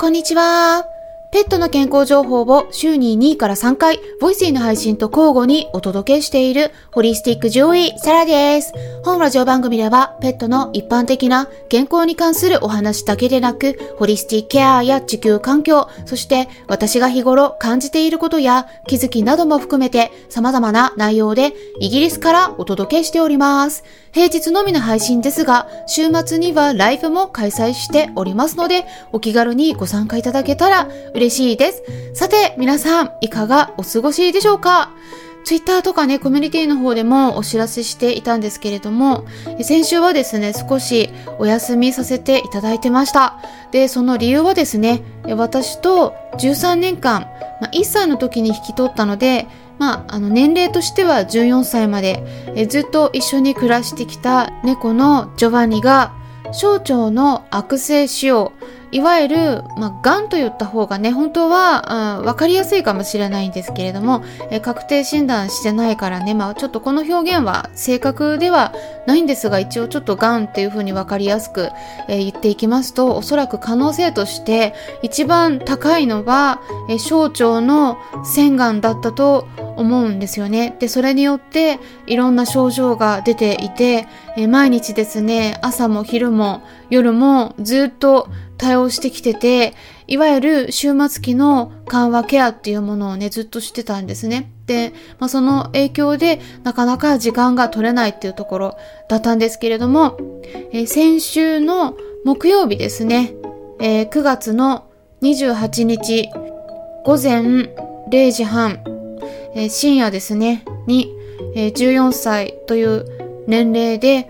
こんにちは。ペットの健康情報を週に2位から3回、ボイスイの配信と交互にお届けしている、ホリスティック獣医、サラです。本ラジオ番組では、ペットの一般的な健康に関するお話だけでなく、ホリスティックケアや地球環境、そして私が日頃感じていることや気づきなども含めて、様々な内容でイギリスからお届けしております。平日のみの配信ですが、週末にはライブも開催しておりますので、お気軽にご参加いただけたら嬉しいです。さて、皆さん、いかがお過ごしでしょうか？ツイッターとかね、コミュニティの方でもお知らせしていたんですけれども、先週はですね、少しお休みさせていただいてました。で、その理由はですね、私と13年間、まあ、1歳の時に引き取ったので、まあ、あの年齢としては14歳まで。えずっと一緒に暮らしてきた猫のジョバニが小腸の悪性腫瘍いわゆる、まあ、癌と言った方がね、本当は、うん、分かりやすいかもしれないんですけれども、え確定診断してないからね、まあ、ちょっとこの表現は正確ではないんですが、一応ちょっと癌っていうふうに分かりやすく、えー、言っていきますと、おそらく可能性として一番高いのは、え小腸の腺がんだったと思うんですよね。で、それによっていろんな症状が出ていて、え、毎日ですね、朝も昼も夜もずっと対応してきてて、いわゆる終末期の緩和ケアっていうものをね、ずっとしてたんですね。で、まあ、その影響でなかなか時間が取れないっていうところだったんですけれども、え、先週の木曜日ですね、えー、9月の28日午前0時半、えー、深夜ですね、に、えー、14歳という年齢で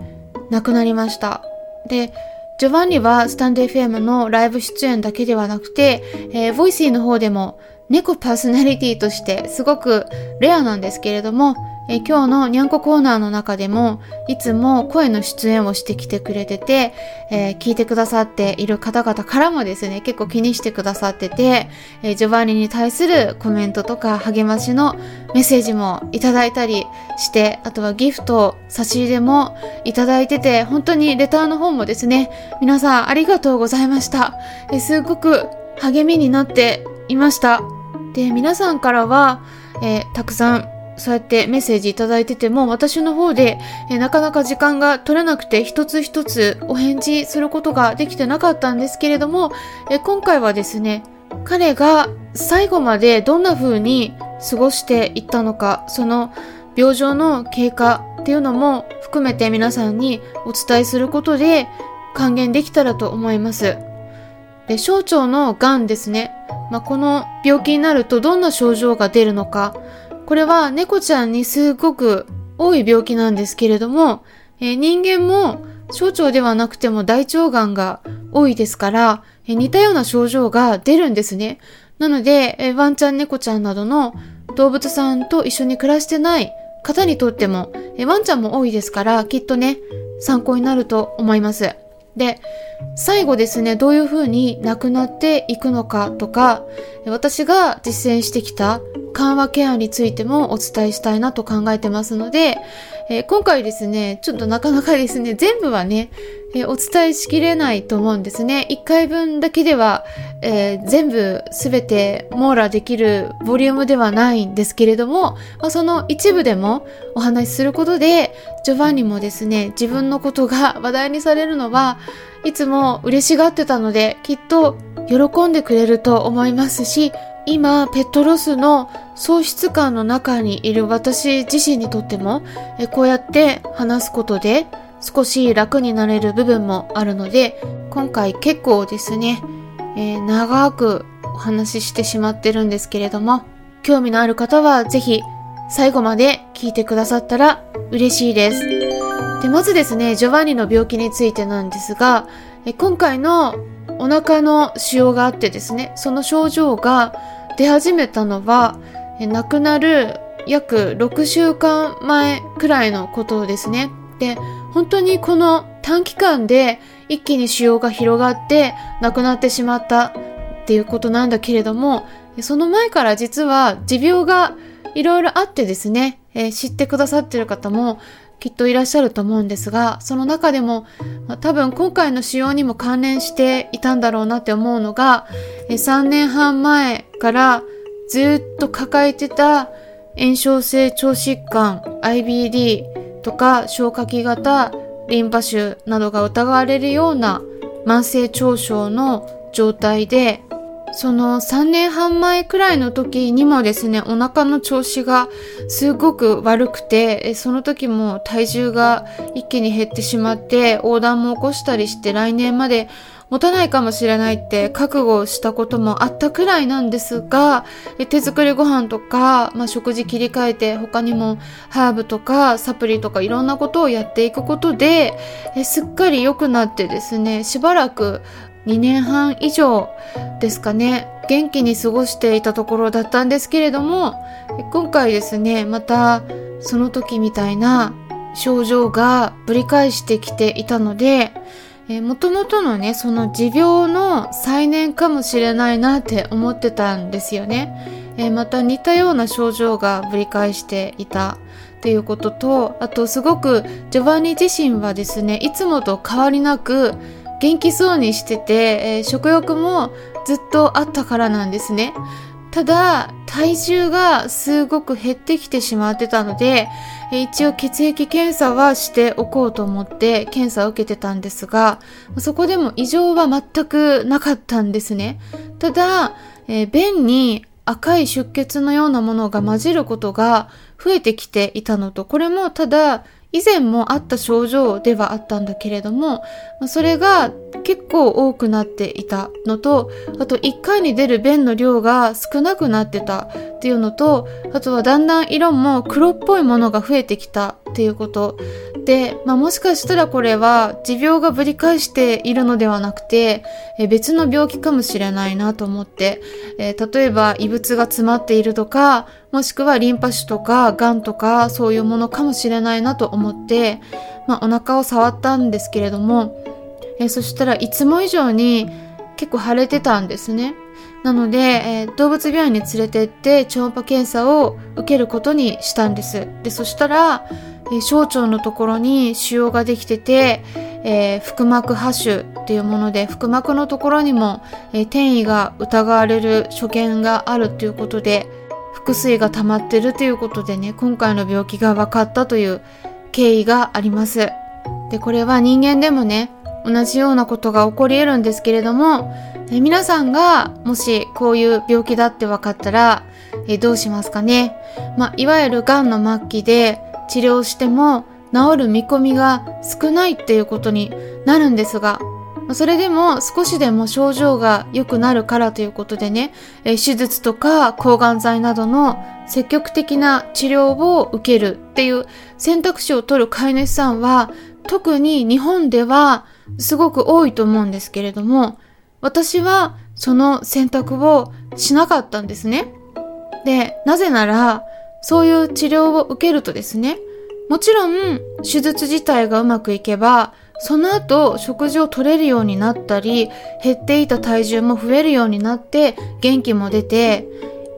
亡くなりました。で、ジョバンニはスタンド FM のライブ出演だけではなくて、えー、 Voicy の方でも猫パーソナリティとしてすごくレアなんですけれども、え今日のにゃんこコーナーの中でもいつも声の出演をしてきてくれてて、えー、聞いてくださっている方々からもですね、結構気にしてくださってて、えー、ジョバンニに対するコメントとか励ましのメッセージもいただいたりして、あとはギフト、差し入れもいただいてて、本当にレターの方もですね、皆さんありがとうございました。えー、すごく励みになっていました。で、皆さんからは、えー、たくさんそうやってメッセージいただいてても、私の方で、えなかなか時間が取れなくて、一つ一つお返事することができてなかったんですけれども、え今回はですね、彼が最後までどんな風に過ごしていったのか、その病状の経過っていうのも含めて皆さんにお伝えすることで還元できたらと思います。で、小腸の癌ですね。まあ、この病気になるとどんな症状が出るのか、これは猫ちゃんにすごく多い病気なんですけれども、えー、人間も小腸ではなくても大腸がんが多いですから、えー、似たような症状が出るんですね。なので、えー、ワンちゃん猫ちゃんなどの動物さんと一緒に暮らしてない方にとっても、えワンちゃんも多いですから、きっとね、参考になると思います。で、最後ですね、どういうふうになくなっていくのかとか、私が実践してきた緩和ケアについてもお伝えしたいなと考えてますので、えー、今回ですね、ちょっとなかなかですね、全部はね、えー、お伝えしきれないと思うんですね。1回分だけでは、えー、全部すべて網羅できるボリュームではないんですけれども、まあ、その一部でもお話しすることで、ジョバンニもですね、自分のことが話題にされるのはいつも嬉しがってたので、きっと喜んでくれると思いますし、今、ペットロスの喪失感の中にいる私自身にとっても、えこうやって話すことで少し楽になれる部分もあるので、今回結構ですね、えー、長くお話ししてしまってるんですけれども、興味のある方はぜひ最後まで聞いてくださったら嬉しいです。で、まずですね、ジョバンニの病気についてなんですが、え今回のお腹の腫瘍があってですね、その症状が出始めたのは、え亡くなる約6週間前くらいのことですね。で、本当にこの短期間で一気に腫瘍が広がって亡くなってしまったっていうことなんだけれども、その前から実は持病がいろいろあってですね、えー、知ってくださってる方もきっといらっしゃると思うんですが、その中でも、まあ、多分今回の使用にも関連していたんだろうなって思うのが、え3年半前からずっと抱えてた炎症性腸疾患 IBD とか消化器型リンパ腫などが疑われるような慢性腸症の状態でその3年半前くらいの時にもですね、お腹の調子がすごく悪くて、その時も体重が一気に減ってしまって、横断も起こしたりして来年まで持たないかもしれないって覚悟したこともあったくらいなんですが、手作りご飯とか、まあ、食事切り替えて他にもハーブとかサプリとかいろんなことをやっていくことで、すっかり良くなってですね、しばらく2年半以上ですかね、元気に過ごしていたところだったんですけれども、今回ですね、またその時みたいな症状がぶり返してきていたので、もともとのね、その持病の再燃かもしれないなって思ってたんですよね。え、また似たような症状がぶり返していたっていうことと、あとすごくジョバンニ自身はですね、いつもと変わりなく元気そうにしてて、えー、食欲もずっとあったからなんですね。ただ、体重がすごく減ってきてしまってたので、一応血液検査はしておこうと思って検査を受けてたんですが、そこでも異常は全くなかったんですね。ただ、えー、便に赤い出血のようなものが混じることが増えてきていたのと、これもただ以前もあった症状ではあったんだけれども、それが結構多くなっていたのと、あと1回に出る便の量が少なくなってたっていうのと、あとはだんだん色も黒っぽいものが増えてきたっていうことで、まあ、もしかしたらこれは持病がぶり返しているのではなくて、え別の病気かもしれないなと思って、えー、例えば異物が詰まっているとか、もしくはリンパ腫とか癌とかそういうものかもしれないなと思って、まあ、お腹を触ったんですけれども、えー、そしたらいつも以上に結構腫れてたんですね。なので、えー、動物病院に連れてって超音波検査を受けることにしたんです。で、そしたら、え、小腸のところに腫瘍ができてて、えー、腹膜播種っていうもので、腹膜のところにも、え転移が疑われる所見があるということで、腹水が溜まってるということでね、今回の病気が分かったという経緯があります。で、これは人間でもね、同じようなことが起こり得るんですけれども、え皆さんがもしこういう病気だって分かったら、えどうしますかね。まあ、いわゆる癌の末期で治療しても治る見込みが少ないっていうことになるんですが、それでも少しでも症状が良くなるからということでね、手術とか抗がん剤などの積極的な治療を受けるっていう選択肢を取る飼い主さんは特に日本ではすごく多いと思うんですけれども、私はその選択をしなかったんですね。で、なぜなら、そういう治療を受けるとですね、もちろん手術自体がうまくいけば、その後食事を取れるようになったり、減っていた体重も増えるようになって元気も出て、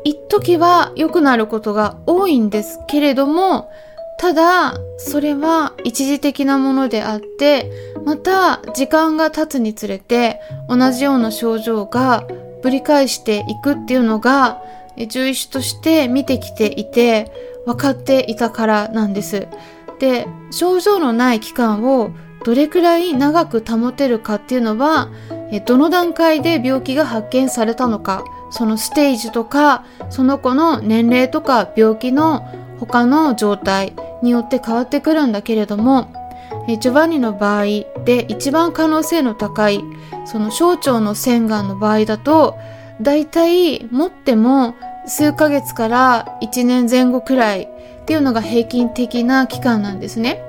一時は良くなることが多いんですけれども、ただ、それは一時的なものであって、また時間が経つにつれて同じような症状がぶり返していくっていうのが獣医師として見てきていて分かっていたからなんです。で、症状のない期間をどれくらい長く保てるかっていうのは、どの段階で病気が発見されたのか、そのステージとか、その子の年齢とか病気の他の状態によって変わってくるんだけれども、ジョバンニの場合で一番可能性の高い、その小腸の腺がんの場合だと、だいたい持っても数ヶ月から1年前後くらいっていうのが平均的な期間なんですね。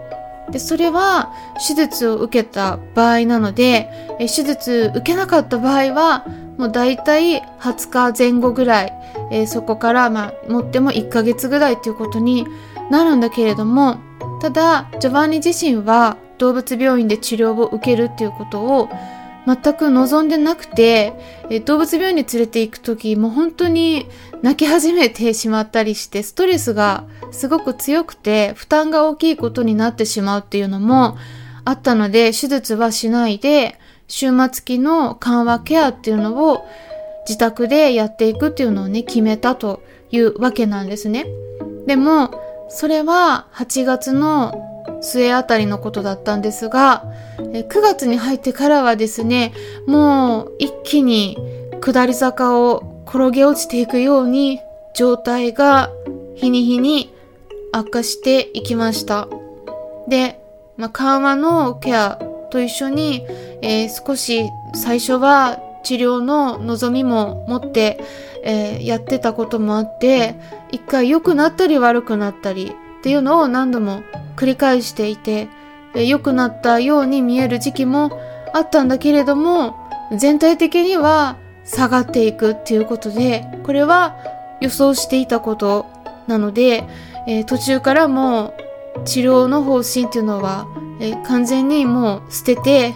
で、それは手術を受けた場合なので、手術受けなかった場合は、もうだいたい20日前後ぐらい、えー、そこからまあ持っても1ヶ月ぐらいということになるんだけれども、ただ、ジョバンニ自身は動物病院で治療を受けるっていうことを全く望んでなくて、え動物病院に連れて行く時もう本当に泣き始めてしまったりしてストレスがすごく強くて負担が大きいことになってしまうっていうのもあったので手術はしないで終末期の緩和ケアっていうのを自宅でやっていくっていうのをね決めたというわけなんですね。でもそれは8月の末あたりのことだったんですが、9月に入ってからはですね、もう一気に下り坂を転げ落ちていくように状態が日に日に悪化していきました。で、まあ、緩和のケアと一緒に、えー、少し最初は治療の望みも持って、えー、やってたこともあって、一回良くなったり悪くなったりっていうのを何度も繰り返していて、良くなったように見える時期もあったんだけれども、全体的には下がっていくっていうことで、これは予想していたことなので、えー、途中からもう治療の方針っていうのは、えー、完全にもう捨てて、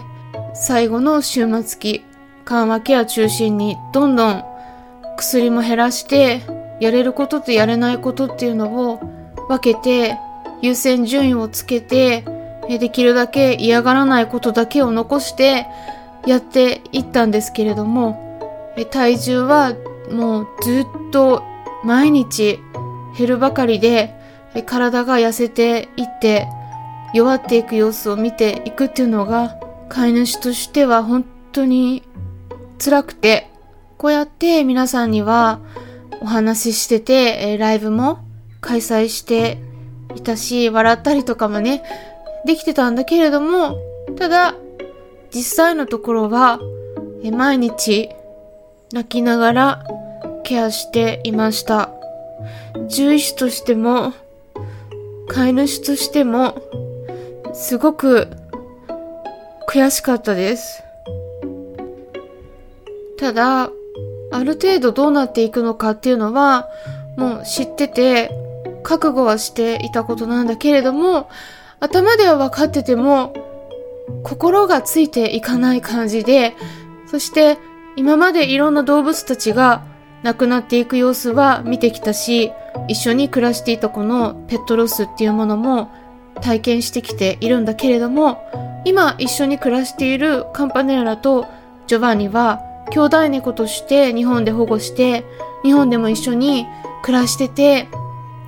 最後の終末期、緩和ケア中心にどんどん薬も減らして、やれることとやれないことっていうのを分けて優先順位をつけて、できるだけ嫌がらないことだけを残してやっていったんですけれども、体重はもうずっと毎日減るばかりで、体が痩せていって弱っていく様子を見ていくっていうのが飼い主としては本当に辛くて、こうやって皆さんにはお話ししてて、ライブも開催していたし、笑ったりとかもね、できてたんだけれども、ただ、実際のところは、毎日、泣きながらケアしていました。獣医師としても、飼い主としても、すごく悔しかったです。ただ、ある程度どうなっていくのかっていうのは、もう知ってて、覚悟はしていたことなんだけれども、頭では分かってても、心がついていかない感じで、そして今までいろんな動物たちが亡くなっていく様子は見てきたし、一緒に暮らしていた子のペットロスっていうものも体験してきているんだけれども、今一緒に暮らしているカンパネラとジョバンニは兄弟猫として日本で保護して、日本でも一緒に暮らしてて、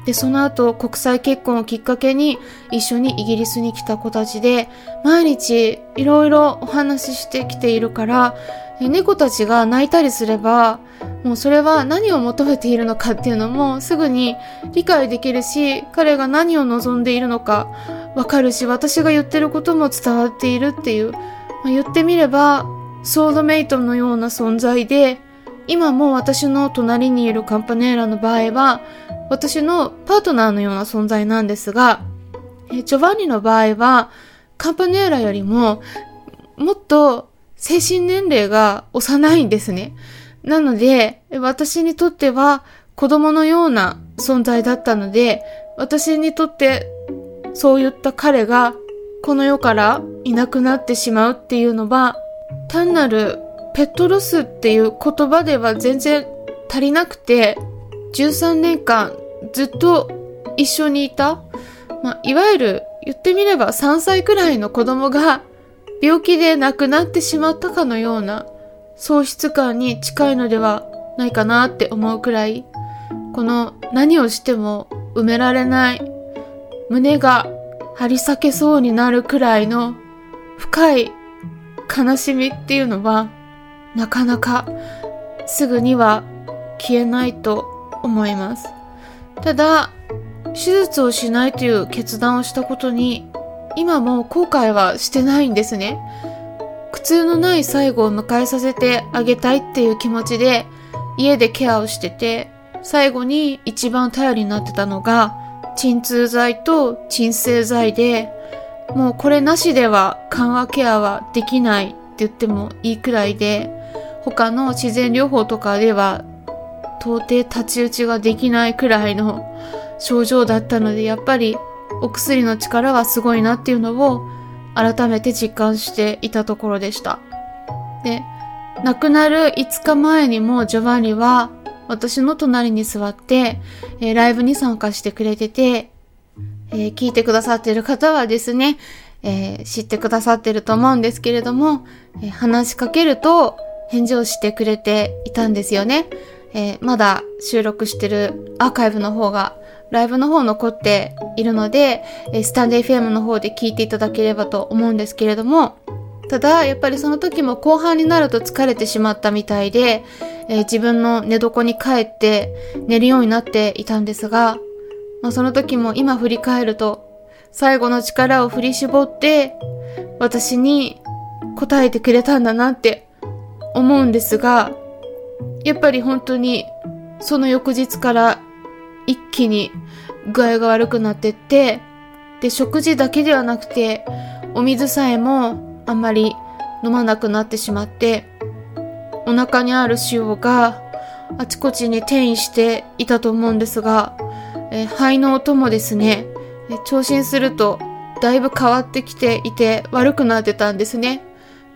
で、その後国際結婚をきっかけに一緒にイギリスに来た子たちで、毎日いろいろお話ししてきているから、猫たちが泣いたりすれば、もうそれは何を求めているのかっていうのもすぐに理解できるし、彼が何を望んでいるのかわかるし、私が言ってることも伝わっているっていう、まあ、言ってみれば、ソードメイトのような存在で、今も私の隣にいるカンパネーラの場合は、私のパートナーのような存在なんですが、えジョバンニの場合は、カンパネーラよりも、もっと精神年齢が幼いんですね。なので、私にとっては子供のような存在だったので、私にとってそういった彼がこの世からいなくなってしまうっていうのは、単なるペットロスっていう言葉では全然足りなくて、13年間ずっと一緒にいた、まあ、いわゆる言ってみれば3歳くらいの子供が病気で亡くなってしまったかのような喪失感に近いのではないかなって思うくらい、この何をしても埋められない胸が張り裂けそうになるくらいの深い悲しみっていうのはなかなかすぐには消えないと思います。ただ、手術をしないという決断をしたことに今も後悔はしてないんですね。苦痛のない最後を迎えさせてあげたいっていう気持ちで家でケアをしてて最後に一番頼りになってたのが鎮痛剤と鎮静剤でもうこれなしでは緩和ケアはできないって言ってもいいくらいで他の自然療法とかでは到底太刀打ちができないくらいの症状だったのでやっぱりお薬の力はすごいなっていうのを改めて実感していたところでした。で、亡くなる5日前にもジョバンニは私の隣に座って、えー、ライブに参加してくれてて、えー、聞いてくださってる方はですね、えー、知ってくださってると思うんですけれども、え話しかけると返事をしてくれていたんですよね。えまだ収録してるアーカイブの方がライブの方残っているので、えスタンデー FM の方で聞いていただければと思うんですけれども、ただ、やっぱりその時も後半になると疲れてしまったみたいで、えー、自分の寝床に帰って寝るようになっていたんですが、まあ、その時も今振り返ると、最後の力を振り絞って、私に答えてくれたんだなって思うんですが、やっぱり本当にその翌日から一気に具合が悪くなってって、で、食事だけではなくて、お水さえもあんまり飲まなくなってしまって、お腹にある塩があちこちに転移していたと思うんですが、え肺の音もですね、え聴診するとだいぶ変わってきていて悪くなってたんですね。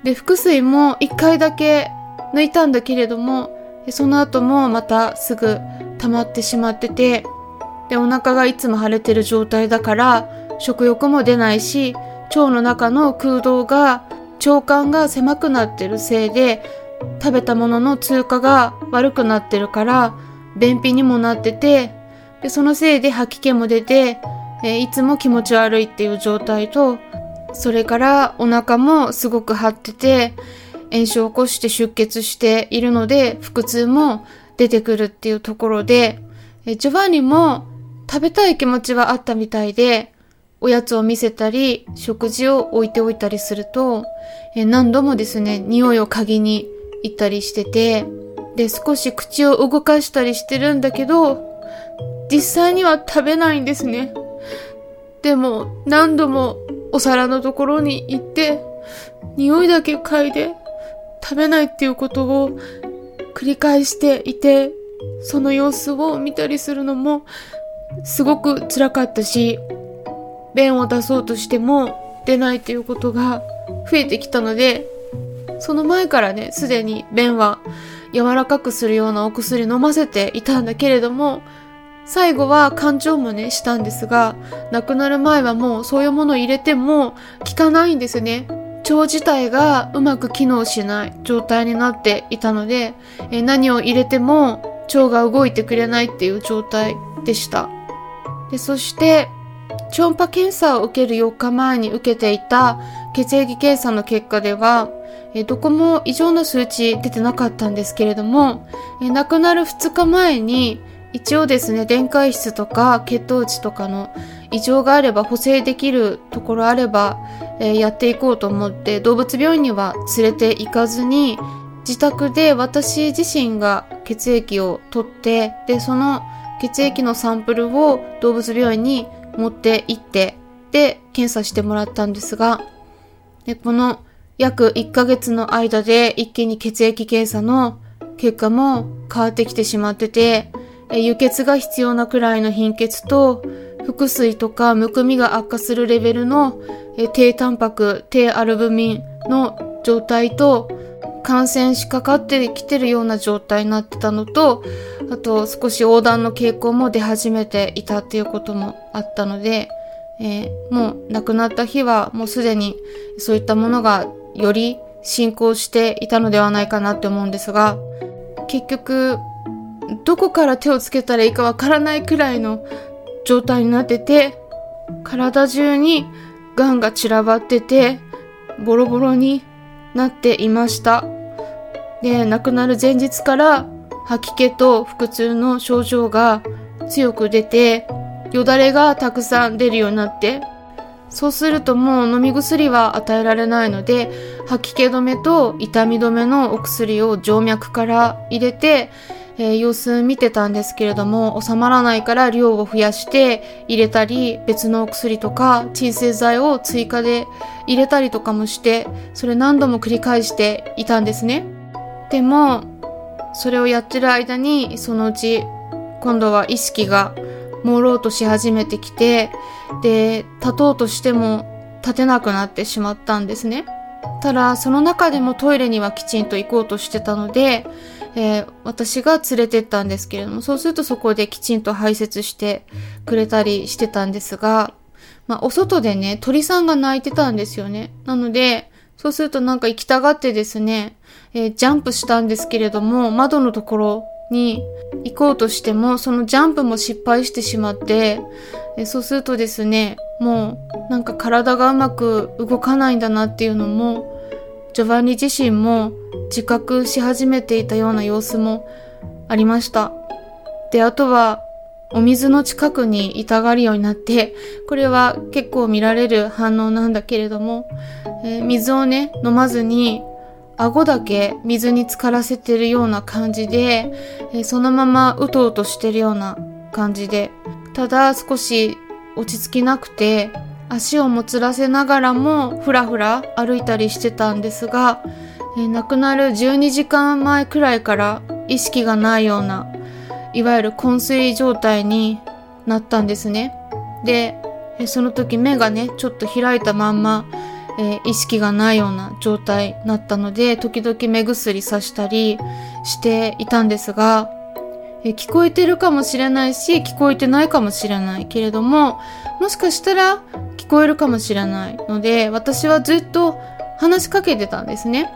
で、腹水も一回だけ抜いたんだけれども、その後もまたすぐ溜まってしまってて、で、お腹がいつも腫れてる状態だから、食欲も出ないし、腸の中の空洞が腸管が狭くなってるせいで食べたものの通過が悪くなってるから便秘にもなっててでそのせいで吐き気も出て、えいつも気持ち悪いっていう状態とそれからお腹もすごく張ってて炎症を起こして出血しているので腹痛も出てくるっていうところでえジョバンニも食べたい気持ちはあったみたいでおやつを見せたり、食事を置いておいたりすると、え何度もですね、匂いを嗅ぎに行ったりしてて、で、少し口を動かしたりしてるんだけど、実際には食べないんですね。でも、何度もお皿のところに行って、匂いだけ嗅いで食べないっていうことを繰り返していて、その様子を見たりするのもすごく辛かったし、便を出そうとしても出ないっていうことが増えてきたので、その前からね、すでに便は柔らかくするようなお薬飲ませていたんだけれども、最後は肝腸もね、したんですが、亡くなる前はもうそういうものを入れても効かないんですね。腸自体がうまく機能しない状態になっていたので、え何を入れても腸が動いてくれないっていう状態でした。で、そして、超音波検査を受ける4日前に受けていた血液検査の結果では、えどこも異常な数値出てなかったんですけれども、え亡くなる2日前に一応ですね、電解質とか血糖値とかの異常があれば補正できるところあれば、えー、やっていこうと思って動物病院には連れて行かずに自宅で私自身が血液を取ってでその血液のサンプルを動物病院に持って行って、で、検査してもらったんですが、で、この約1ヶ月の間で一気に血液検査の結果も変わってきてしまってて、輸血が必要なくらいの貧血と、腹水とかむくみが悪化するレベルの低タンパク、低アルブミンの状態と、感染しかかってきてるような状態になってたのと、あと少し横断の傾向も出始めていたっていうこともあったので、えー、もう亡くなった日はもうすでにそういったものがより進行していたのではないかなって思うんですが、結局、どこから手をつけたらいいかわからないくらいの状態になってて、体中に癌が散らばってて、ボロボロになっていました。で、亡くなる前日から吐き気と腹痛の症状が強く出て、よだれがたくさん出るようになって、そうするともう飲み薬は与えられないので、吐き気止めと痛み止めのお薬を静脈から入れて、えー、様子見てたんですけれども、収まらないから量を増やして入れたり、別のお薬とか鎮静剤を追加で入れたりとかもして、それ何度も繰り返していたんですね。でも、それをやってる間に、そのうち、今度は意識が朦朧とし始めてきて、で、立とうとしても立てなくなってしまったんですね。ただ、その中でもトイレにはきちんと行こうとしてたので、えー、私が連れてったんですけれども、そうするとそこできちんと排泄してくれたりしてたんですが、まあ、お外でね、鳥さんが鳴いてたんですよね。なので、そうするとなんか行きたがってですね、えー、ジャンプしたんですけれども、窓のところに行こうとしても、そのジャンプも失敗してしまって、えそうするとですね、もうなんか体がうまく動かないんだなっていうのも、ジョバンニ自身も自覚し始めていたような様子もありました。で、あとは、お水の近くにいたがるようになって、これは結構見られる反応なんだけれども、えー、水をね、飲まずに、顎だけ水に浸からせてるような感じで、えー、そのままうとうとしてるような感じで、ただ少し落ち着きなくて、足をもつらせながらもふらふら歩いたりしてたんですが、えー、亡くなる12時間前くらいから意識がないような、いわゆる昏睡状態になったんですね。で、えその時目がね、ちょっと開いたまんま、えー、意識がないような状態になったので、時々目薬さしたりしていたんですが、え聞こえてるかもしれないし、聞こえてないかもしれないけれども、もしかしたら聞こえるかもしれないので、私はずっと話しかけてたんですね。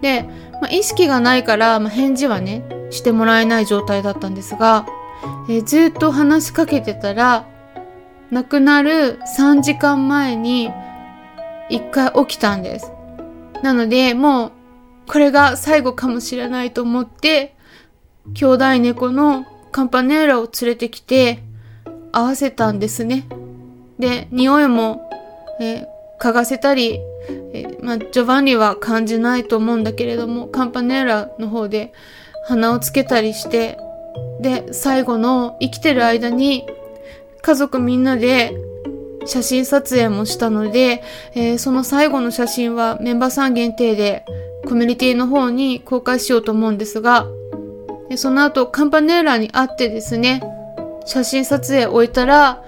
で、まあ、意識がないから、まあ、返事はね、してもらえない状態だったんですが、え、ずっと話しかけてたら、亡くなる3時間前に一回起きたんです。なので、もう、これが最後かもしれないと思って、兄弟猫のカンパネーラを連れてきて、合わせたんですね。で、匂いも、え、嗅がせたり、え、まあ、ジョバンニは感じないと思うんだけれども、カンパネーラの方で鼻をつけたりして、で、最後の生きてる間に、家族みんなで写真撮影もしたので、えー、その最後の写真はメンバーさん限定でコミュニティの方に公開しようと思うんですが、でその後カンパネーラに会ってですね、写真撮影を終えたら、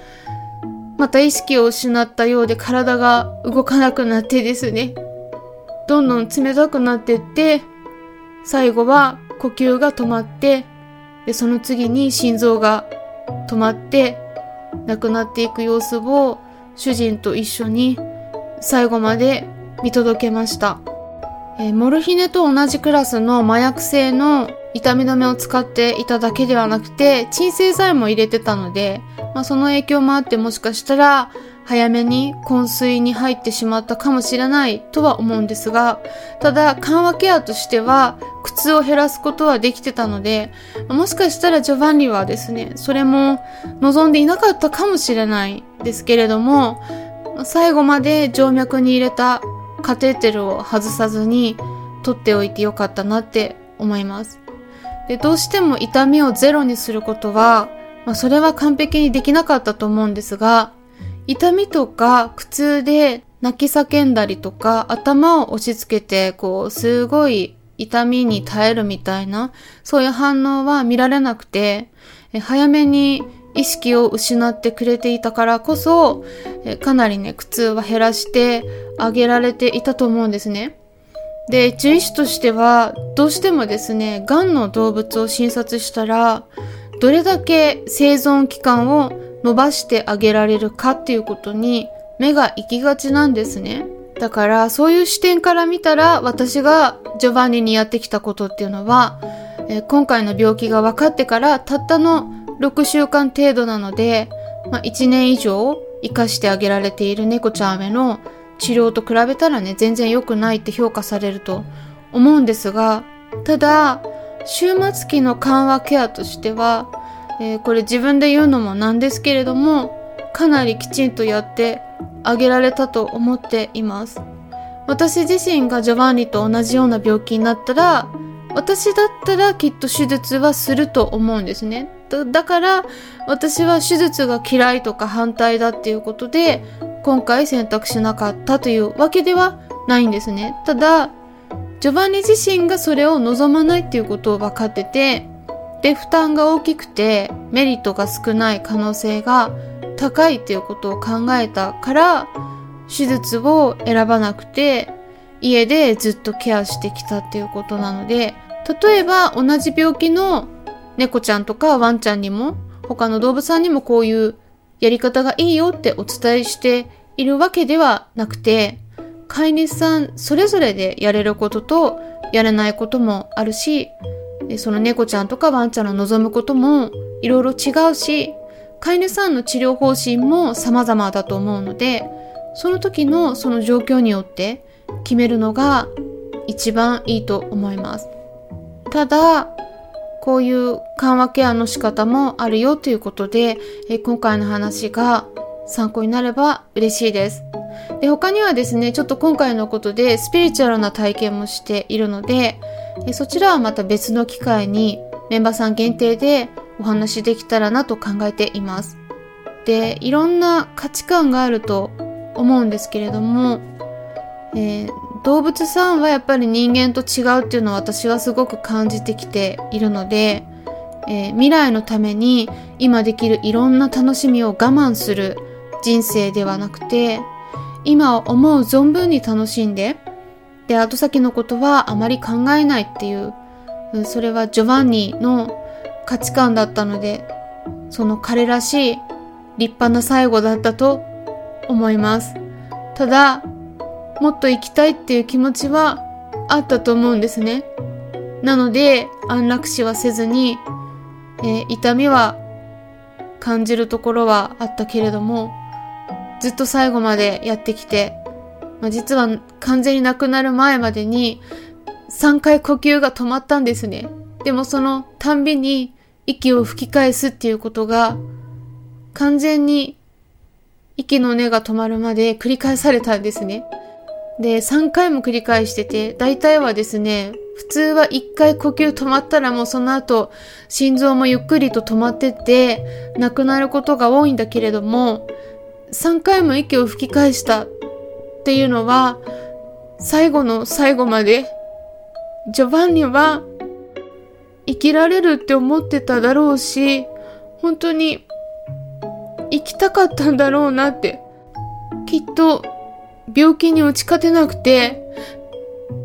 また意識を失ったようで体が動かなくなってですね、どんどん冷たくなってって、最後は呼吸が止まって、で、その次に心臓が止まって、亡くなっていく様子を主人と一緒に最後まで見届けました。えー、モルヒネと同じクラスの麻薬性の痛み止めを使っていただけではなくて、鎮静剤も入れてたので、まあ、その影響もあってもしかしたら、早めに昏睡に入ってしまったかもしれないとは思うんですが、ただ緩和ケアとしては苦痛を減らすことはできてたので、もしかしたらジョバンニはですね、それも望んでいなかったかもしれないですけれども、最後まで静脈に入れたカテーテルを外さずに取っておいてよかったなって思います。で、どうしても痛みをゼロにすることは、まあ、それは完璧にできなかったと思うんですが、痛みとか苦痛で泣き叫んだりとか、頭を押し付けて、こう、すごい痛みに耐えるみたいな、そういう反応は見られなくて、早めに意識を失ってくれていたからこそ、かなりね、苦痛は減らしてあげられていたと思うんですね。で、獣医師としては、どうしてもですね、癌の動物を診察したら、どれだけ生存期間を伸ばしてあげられるかっていうことに目が行きがちなんですね。だからそういう視点から見たら私がジョバンニにやってきたことっていうのは、えー、今回の病気が分かってからたったの6週間程度なので、まあ、1年以上生かしてあげられている猫ちゃんへの治療と比べたらね全然良くないって評価されると思うんですがただ終末期の緩和ケアとしてはえー、これ自分で言うのもなんですけれども、かなりきちんとやってあげられたと思っています。私自身がジョバンニと同じような病気になったら、私だったらきっと手術はすると思うんですね。だだから私は手術が嫌いとか反対だっていうことで今回選択しなかったというわけではないんですね。ただ、ジョバンニ自身がそれを望まないっていうことを分かってて、で、負担が大きくてメリットが少ない可能性が高いっていうことを考えたから、手術を選ばなくて、家でずっとケアしてきたっていうことなので、例えば同じ病気の猫ちゃんとかワンちゃんにも他の動物さんにもこういうやり方がいいよってお伝えしているわけではなくて、飼い主さんそれぞれでやれることとやれないこともあるし、その猫ちゃんとかワンちゃんの望むこともいろいろ違うし、飼い主さんの治療方針も様々だと思うので、その時のその状況によって決めるのが一番いいと思います。ただ、こういう緩和ケアの仕方もあるよということで、え今回の話が参考になれば嬉しいです。で、他にはですね、ちょっと今回のことでスピリチュアルな体験もしているので、えそちらはまた別の機会にメンバーさん限定でお話できたらなと考えています。で、いろんな価値観があると思うんですけれども、えー、動物さんはやっぱり人間と違うっていうのは私はすごく感じてきているので、えー、未来のために今できるいろんな楽しみを我慢する人生ではなくて、今思う存分に楽しんで、で、後先のことはあまり考えないっていう、うんそれはジョバンニの価値観だったので、その彼らしい立派な最後だったと思います。ただ、もっと生きたいっていう気持ちはあったと思うんですね。なので、安楽死はせずに、えー、痛みは感じるところはあったけれども、ずっと最後までやってきて、まあ、実は完全に亡くなる前までに3回呼吸が止まったんですね。でもそのたんびに息を吹き返すっていうことが完全に息の根が止まるまで繰り返されたんですね。で、3回も繰り返してて、大体はですね、普通は1回呼吸止まったらもうその後、心臓もゆっくりと止まってて、亡くなることが多いんだけれども、3回も息を吹き返したっていうのは、最後の最後まで、ジョバンニは生きられるって思ってただろうし、本当に生きたかったんだろうなって。きっと病気に打ち勝てなくて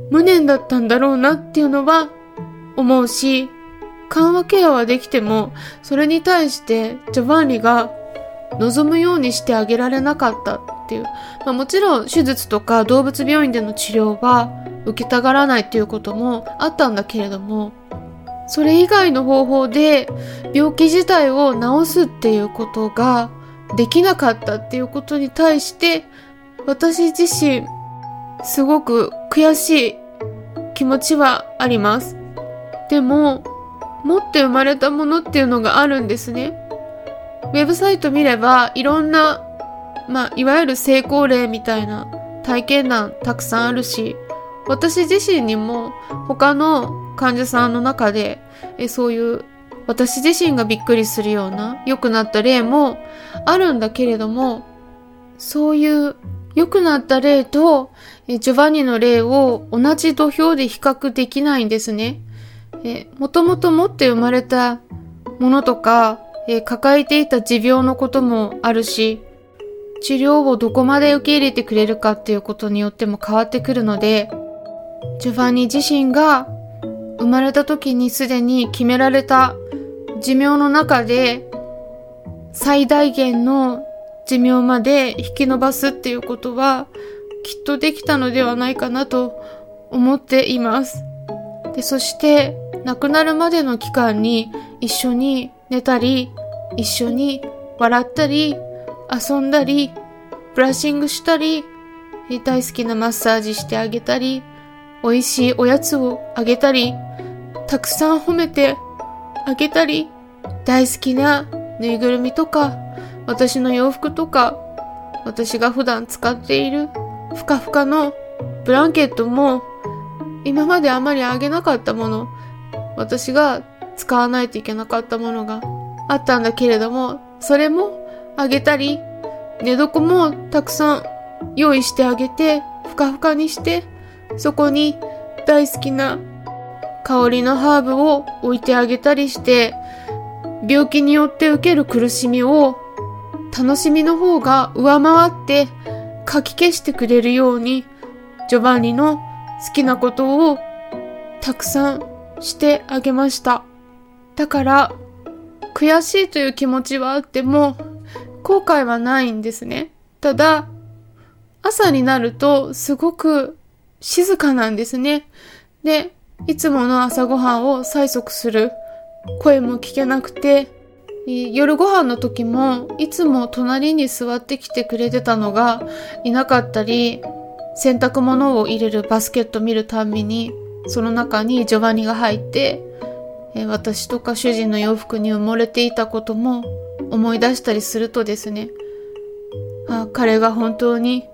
無念だったんだろうなっていうのは思うし、緩和ケアはできても、それに対してジョバンニが望むようにしてあげられなかったっていう。まあ、もちろん手術とか動物病院での治療は受けたがらないっていうこともあったんだけれども、それ以外の方法で病気自体を治すっていうことができなかったっていうことに対して私自身すごく悔しい気持ちはあります。でも持って生まれたものっていうのがあるんですね。ウェブサイト見れば、いろんな、まあ、いわゆる成功例みたいな体験談たくさんあるし、私自身にも他の患者さんの中で、えそういう私自身がびっくりするような良くなった例もあるんだけれども、そういう良くなった例とジョバンニの例を同じ土俵で比較できないんですね。えもともと持って生まれたものとかえ、抱えていた持病のこともあるし、治療をどこまで受け入れてくれるかっていうことによっても変わってくるので、ジョバンニ自身が生まれた時にすでに決められた寿命の中で最大限の寿命まで引き延ばすっていうことはきっとできたのではないかなと思っています。で、そして亡くなるまでの期間に一緒に寝たり、一緒に笑ったり、遊んだり、ブラッシングしたり、大好きなマッサージしてあげたり、美味しいおやつをあげたり、たくさん褒めてあげたり、大好きなぬいぐるみとか、私の洋服とか、私が普段使っているふかふかのブランケットも、今まであまりあげなかったもの、私が使わないといけなかったものがあったんだけれども、それもあげたり、寝床もたくさん用意してあげて、ふかふかにして、そこに大好きな香りのハーブを置いてあげたりして、病気によって受ける苦しみを楽しみの方が上回ってかき消してくれるように、ジョバンニの好きなことをたくさんしてあげました。だから、悔しいという気持ちはあっても、後悔はないんですね。ただ、朝になるとすごく静かなんですね。で、いつもの朝ごはんを催促する声も聞けなくて、夜ご飯の時もいつも隣に座ってきてくれてたのがいなかったり、洗濯物を入れるバスケット見るたんびに、その中にジョバニが入って、私とか主人の洋服に埋もれていたことも思い出したりするとですね、あ彼が本当に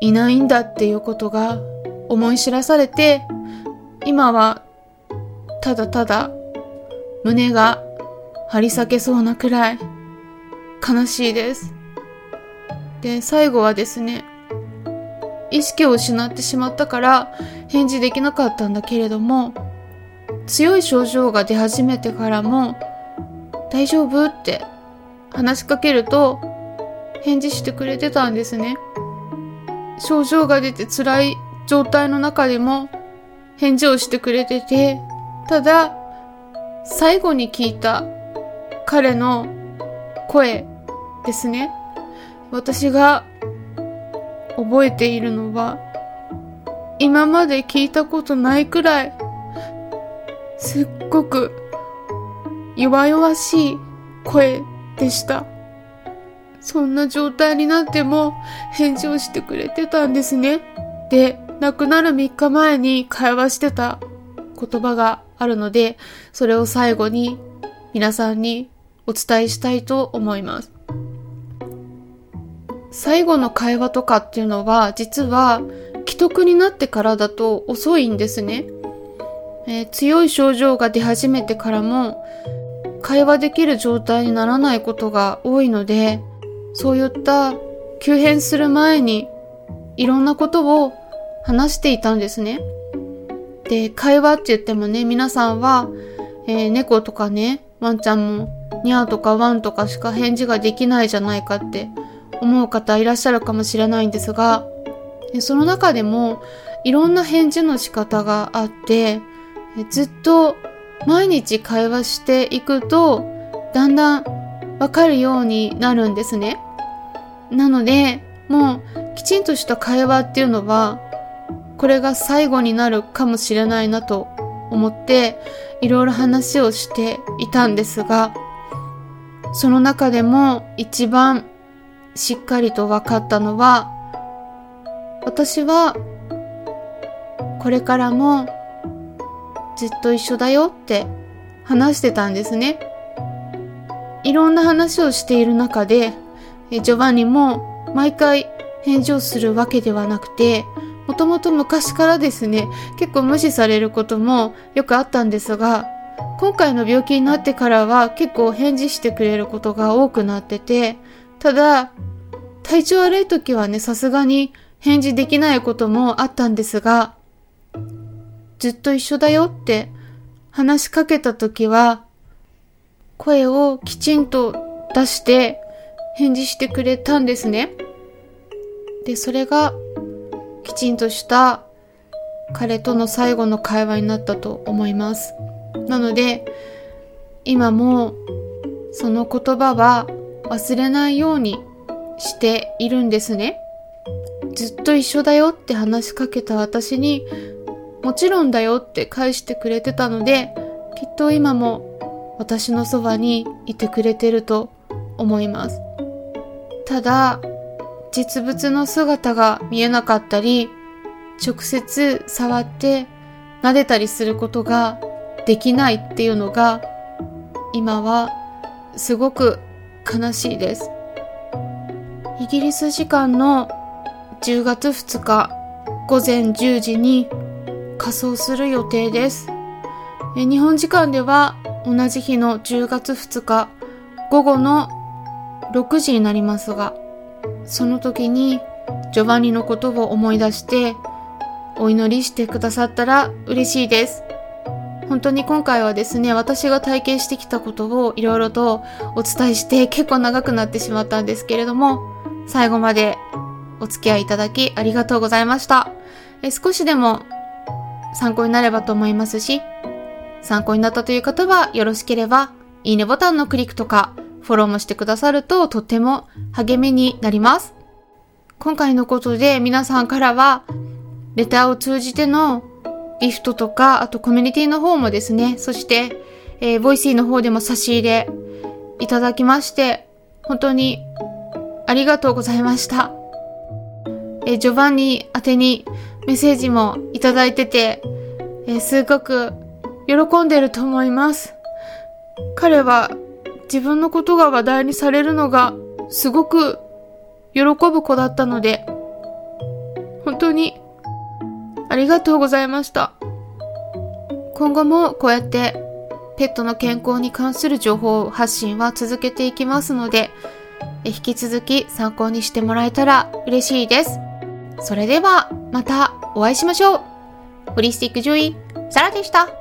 いないんだっていうことが思い知らされて、今はただただ胸が張り裂けそうなくらい悲しいです。で、最後はですね、意識を失ってしまったから返事できなかったんだけれども、強い症状が出始めてからも、大丈夫って話しかけると返事してくれてたんですね。症状が出て辛い状態の中でも返事をしてくれてて、ただ、最後に聞いた彼の声ですね。私が覚えているのは、今まで聞いたことないくらい、すっごく弱々しい声でした。そんな状態になっても返事をしてくれてたんですね。で、亡くなる3日前に会話してた言葉があるので、それを最後に皆さんにお伝えしたいと思います。最後の会話とかっていうのは、実は既得になってからだと遅いんですね。えー、強い症状が出始めてからも、会話できる状態にならないことが多いので、そういった急変する前にいろんなことを話していたんですね。で、会話って言ってもね、皆さんは、えー、猫とかね、ワンちゃんも、ニャーとかワンとかしか返事ができないじゃないかって思う方いらっしゃるかもしれないんですが、その中でもいろんな返事の仕方があって、ずっと毎日会話していくと、だんだんわかるようになるんですね。なので、もうきちんとした会話っていうのは、これが最後になるかもしれないなと思って、いろいろ話をしていたんですが、その中でも一番しっかりと分かったのは、私はこれからもずっと一緒だよって話してたんですね。いろんな話をしている中で、ジョバンニも毎回返事をするわけではなくて、もともと昔からですね、結構無視されることもよくあったんですが、今回の病気になってからは結構返事してくれることが多くなってて、ただ、体調悪い時はね、さすがに返事できないこともあったんですが、ずっと一緒だよって話しかけた時は、声をきちんと出して返事してくれたんですね。で、それがきちんとした彼との最後の会話になったと思います。なので、今もその言葉は忘れないようにしているんですね。ずっと一緒だよって話しかけた私に、もちろんだよって返してくれてたので、きっと今も私のそばにいてくれてると思います。ただ、実物の姿が見えなかったり、直接触って撫でたりすることができないっていうのが、今はすごく悲しいです。イギリス時間の10月2日午前10時に仮装する予定です。日本時間では同じ日の10月2日午後の6時になりますが、その時にジョバンニのことを思い出してお祈りしてくださったら嬉しいです。本当に今回はですね、私が体験してきたことをいろいろとお伝えして結構長くなってしまったんですけれども、最後までお付き合いいただきありがとうございました。え少しでも参考になればと思いますし、参考になったという方はよろしければ、いいねボタンのクリックとか、フォローもしてくださるととっても励みになります。今回のことで皆さんからは、レターを通じてのギフトとか、あとコミュニティの方もですね、そして、えー、 Voicy の方でも差し入れいただきまして、本当にありがとうございました。えー、ジョバンニ宛てにメッセージもいただいてて、えー、すごく喜んでると思います。彼は自分のことが話題にされるのがすごく喜ぶ子だったので、本当にありがとうございました。今後もこうやってペットの健康に関する情報発信は続けていきますので、引き続き参考にしてもらえたら嬉しいです。それではまたお会いしましょう。ホリスティック獣医、サラでした。